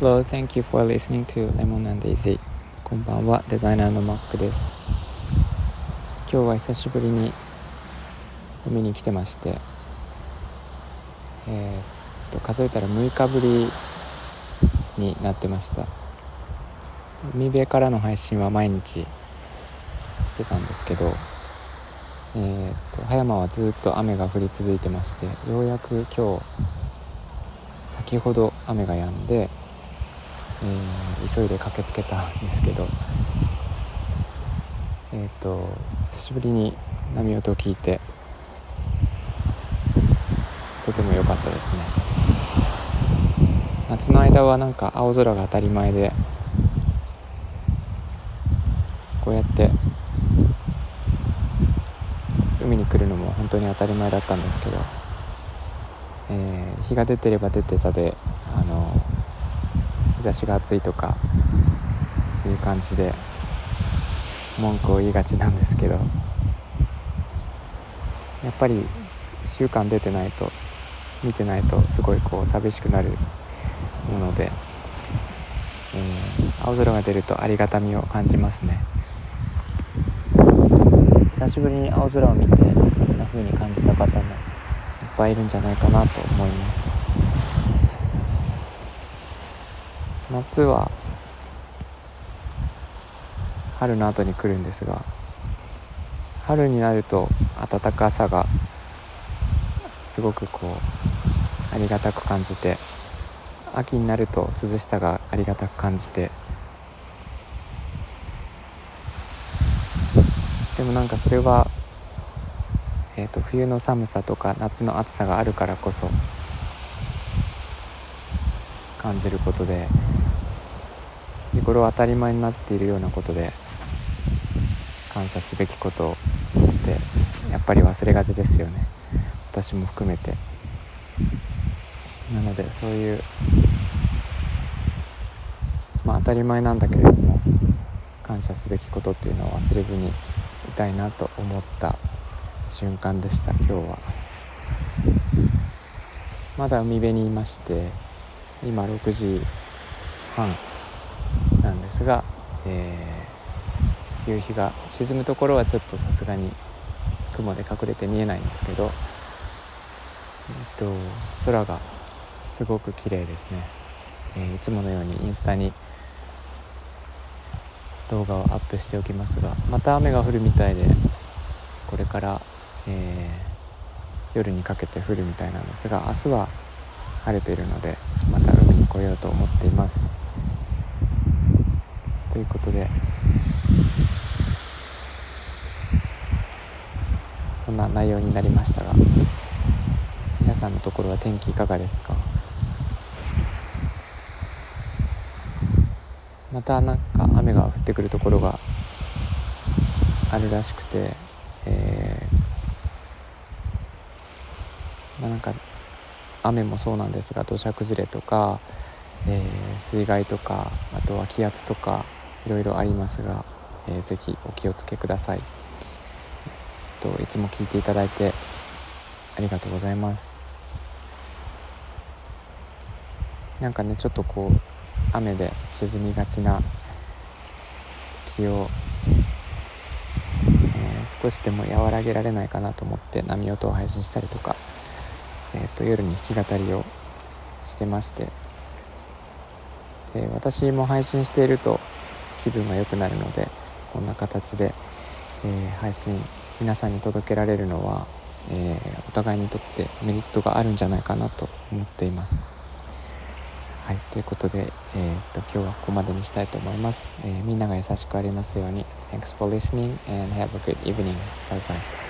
Hello, thank you for listening to Lemon and Daisy. こんばんは、デザイナーのマックです。今日は久しぶりに海に来てましてえー、っと数えたら6日ぶりになってました。海辺からの配信は毎日してたんですけどえー、っと葉山はずっと雨が降り続いてましてようやく今日先ほど雨が止んでえー、急いで駆けつけたんですけどえっ、ー、と久しぶりに波音を聞いてとても良かったですね。夏の間はなんか青空が当たり前でこうやって海に来るのも本当に当たり前だったんですけど、えー、日が出てれば出てたで日差しが暑いとかいう感じで文句を言いがちなんですけどやっぱり1週間出てないと見てないとすごいこう寂しくなるもので、えー、青空が出るとありがたみを感じますね。久しぶりに青空を見てそんな風に感じた方もいっぱいいるんじゃないかなと思います夏は春の後に来るんですが春になると暖かさがすごくこうありがたく感じて秋になると涼しさがありがたく感じてでもなんかそれは、えーと冬の寒さとか夏の暑さがあるからこそ感じることで日頃当たり前になっているようなことで感謝すべきことってやっぱり忘れがちですよね。私も含めて。なのでそういうまあ当たり前なんだけれども感謝すべきことっていうのを忘れずにいたいなと思った瞬間でした今日は。まだ海辺にいまして今6時半。なんですが、えー、夕日が沈むところはちょっとさすがに雲で隠れて見えないんですけど、えっと、空がすごく綺麗ですね、えー、いつものようにインスタに動画をアップしておきますがまた雨が降るみたいでこれから、えー、夜にかけて降るみたいなんですが明日は晴れているのでまた海に来ようと思っています。ということで。そんな内容になりましたが。皆さんのところは天気いかがですか？またなんか雨が降ってくるところがあるらしくて、えー、まあ、なんか雨もそうなんですが土砂崩れとか、えー、水害とかあとは気圧とかいろいろありますが、えー、ぜひお気をつけください、えっと、いつも聞いていただいてありがとうございます。なんかねちょっとこう雨で沈みがちな気を、えー、少しでも和らげられないかなと思って波音を配信したりとかえーと、夜に弾き語りをしてまして。で私も配信していると気分が良くなるのでこんな形で、えー、配信皆さんに届けられるのは、えー、お互いにとってメリットがあるんじゃないかなと思っています。はい、ということで、えー、っと今日はここまでにしたいと思います、えー、みんなが優しくありますように Thanks for listening and have a good evening. Bye bye.